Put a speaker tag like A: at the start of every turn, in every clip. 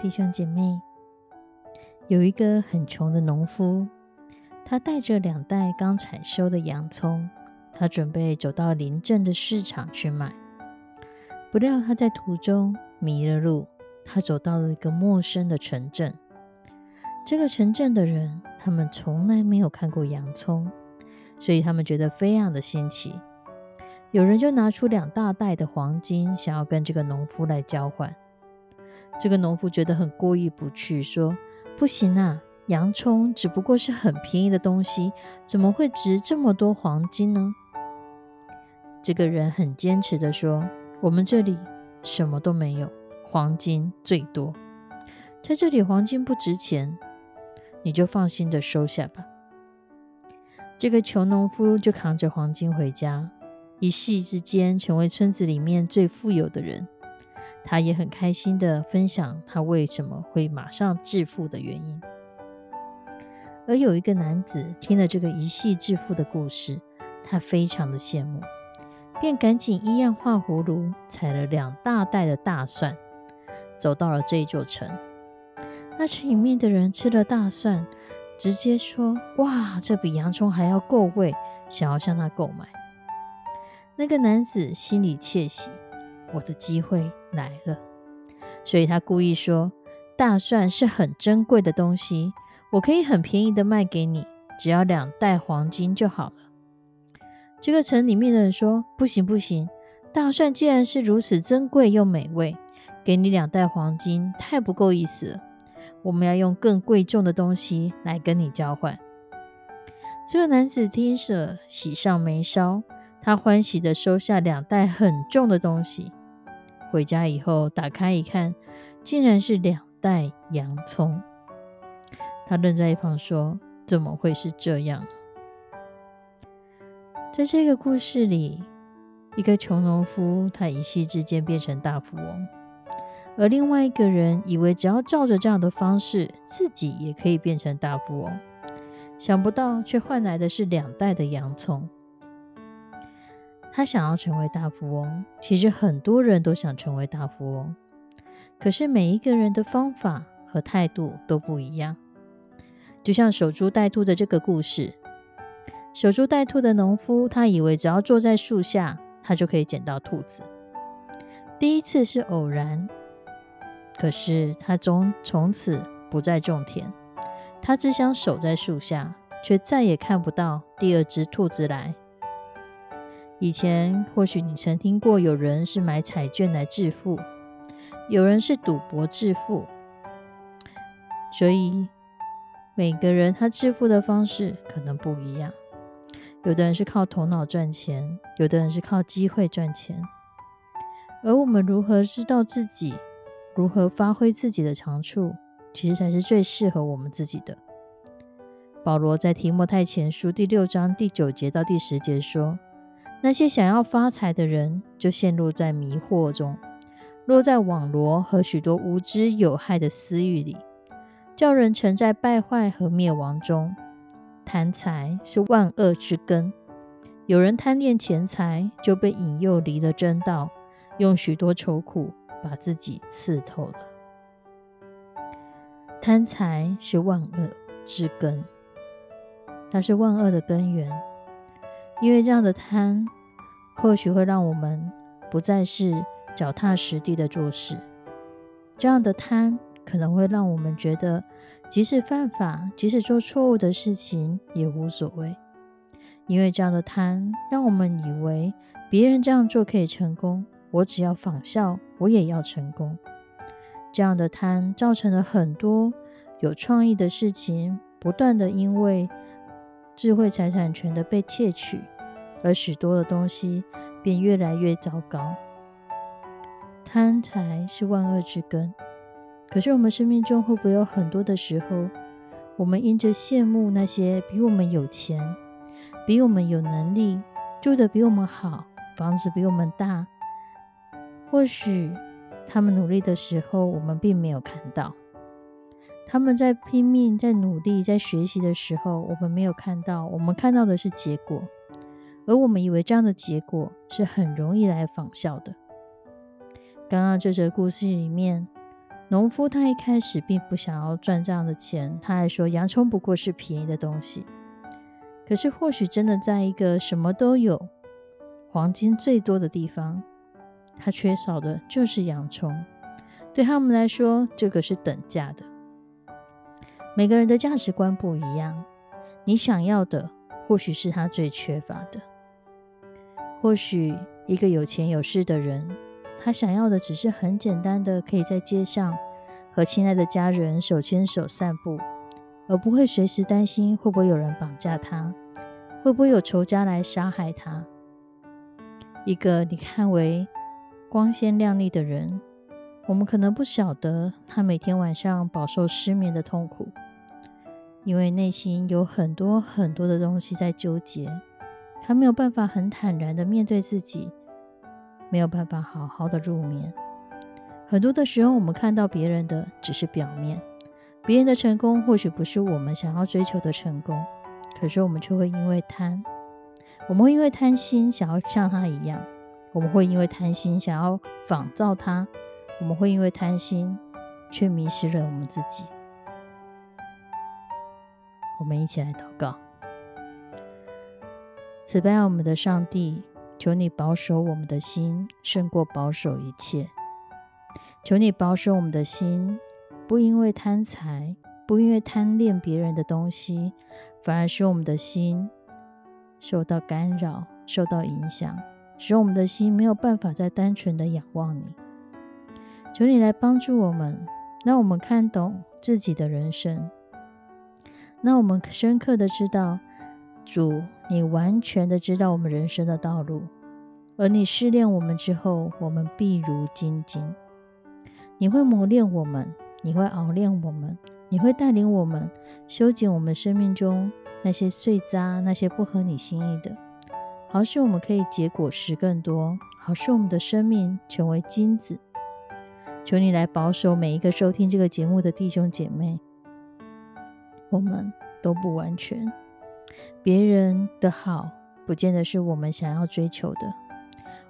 A: 弟兄姐妹，有一个很穷的农夫，他带着两袋刚采收的洋葱，他准备走到邻镇的市场去卖。不料他在途中迷了路，他走到了一个陌生的城镇。这个城镇的人，他们从来没有看过洋葱，所以他们觉得非常的新奇。有人就拿出两大袋的黄金，想要跟这个农夫来交换。这个农夫觉得很过意不去，说：“不行啊，洋葱只不过是很便宜的东西，怎么会值这么多黄金呢？”这个人很坚持的说：“我们这里什么都没有，黄金最多，在这里黄金不值钱，你就放心的收下吧。”这个穷农夫就扛着黄金回家，一夕之间成为村子里面最富有的人。他也很开心的分享他为什么会马上致富的原因。而有一个男子听了这个一夕致富的故事，他非常的羡慕，便赶紧一样画葫芦，采了两大袋的大蒜，走到了这座城。那城里面的人吃了大蒜，直接说：“哇，这比洋葱还要够味，想要向他购买。”那个男子心里窃喜。我的机会来了，所以他故意说：“大蒜是很珍贵的东西，我可以很便宜的卖给你，只要两袋黄金就好了。”这个城里面的人说：“不行不行，大蒜既然是如此珍贵又美味，给你两袋黄金太不够意思了。我们要用更贵重的东西来跟你交换。”这个男子听着喜上眉梢，他欢喜的收下两袋很重的东西。回家以后，打开一看，竟然是两袋洋葱。他愣在一旁说：“怎么会是这样？”在这个故事里，一个穷农夫他一夕之间变成大富翁，而另外一个人以为只要照着这样的方式，自己也可以变成大富翁，想不到却换来的是两袋的洋葱。他想要成为大富翁，其实很多人都想成为大富翁，可是每一个人的方法和态度都不一样。就像守株待兔的这个故事，守株待兔的农夫，他以为只要坐在树下，他就可以捡到兔子。第一次是偶然，可是他从从此不再种田，他只想守在树下，却再也看不到第二只兔子来。以前或许你曾听过有人是买彩券来致富，有人是赌博致富，所以每个人他致富的方式可能不一样。有的人是靠头脑赚钱，有的人是靠机会赚钱。而我们如何知道自己，如何发挥自己的长处，其实才是最适合我们自己的。保罗在提摩太前书第六章第九节到第十节说。那些想要发财的人，就陷入在迷惑中，落在网罗和许多无知有害的私欲里，叫人沉在败坏和灭亡中。贪财是万恶之根，有人贪恋钱财，就被引诱离了真道，用许多愁苦把自己刺透了。贪财是万恶之根，它是万恶的根源。因为这样的贪，或许会让我们不再是脚踏实地的做事。这样的贪，可能会让我们觉得，即使犯法，即使做错误的事情也无所谓。因为这样的贪，让我们以为别人这样做可以成功，我只要仿效，我也要成功。这样的贪造成了很多有创意的事情，不断的因为智慧财产权的被窃取，而许多的东西便越来越糟糕。贪财是万恶之根。可是我们生命中会不会有很多的时候，我们因着羡慕那些比我们有钱、比我们有能力、住的比我们好、房子比我们大，或许他们努力的时候，我们并没有看到；他们在拼命、在努力、在学习的时候，我们没有看到。我们看到的是结果，而我们以为这样的结果是很容易来仿效的。刚刚这则故事里面。农夫他一开始并不想要赚这样的钱，他还说洋葱不过是便宜的东西。可是或许真的在一个什么都有、黄金最多的地方，他缺少的就是洋葱。对他们来说，这个是等价的。每个人的价值观不一样，你想要的或许是他最缺乏的。或许一个有钱有势的人。他想要的只是很简单的，可以在街上和亲爱的家人手牵手散步，而不会随时担心会不会有人绑架他，会不会有仇家来杀害他。一个你看为光鲜亮丽的人，我们可能不晓得他每天晚上饱受失眠的痛苦，因为内心有很多很多的东西在纠结，他没有办法很坦然的面对自己。没有办法好好的入眠。很多的时候，我们看到别人的只是表面，别人的成功或许不是我们想要追求的成功，可是我们却会因为贪，我们会因为贪心想要像他一样，我们会因为贪心想要仿造他，我们会因为贪心却迷失了我们自己。我们一起来祷告，慈悲我们的上帝。求你保守我们的心，胜过保守一切。求你保守我们的心，不因为贪财，不因为贪恋别人的东西，反而使我们的心受到干扰、受到影响，使我们的心没有办法再单纯的仰望你。求你来帮助我们，让我们看懂自己的人生，那我们深刻的知道主。你完全的知道我们人生的道路，而你试炼我们之后，我们必如金晶。你会磨练我们，你会熬练我们，你会带领我们修剪我们生命中那些碎渣，那些不合你心意的，好使我们可以结果实更多，好使我们的生命成为金子。求你来保守每一个收听这个节目的弟兄姐妹，我们都不完全。别人的好，不见得是我们想要追求的。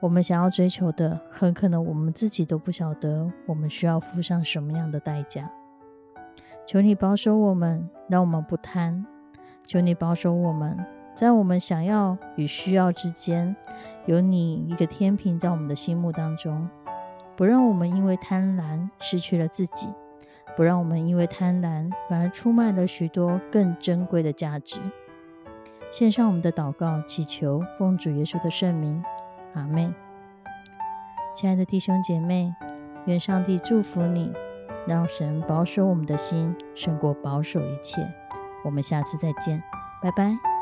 A: 我们想要追求的，很可能我们自己都不晓得，我们需要付上什么样的代价。求你保守我们，让我们不贪；求你保守我们，在我们想要与需要之间，有你一个天平在我们的心目当中，不让我们因为贪婪失去了自己，不让我们因为贪婪反而出卖了许多更珍贵的价值。献上我们的祷告，祈求奉主耶稣的圣名，阿门。亲爱的弟兄姐妹，愿上帝祝福你，让神保守我们的心，胜过保守一切。我们下次再见，拜拜。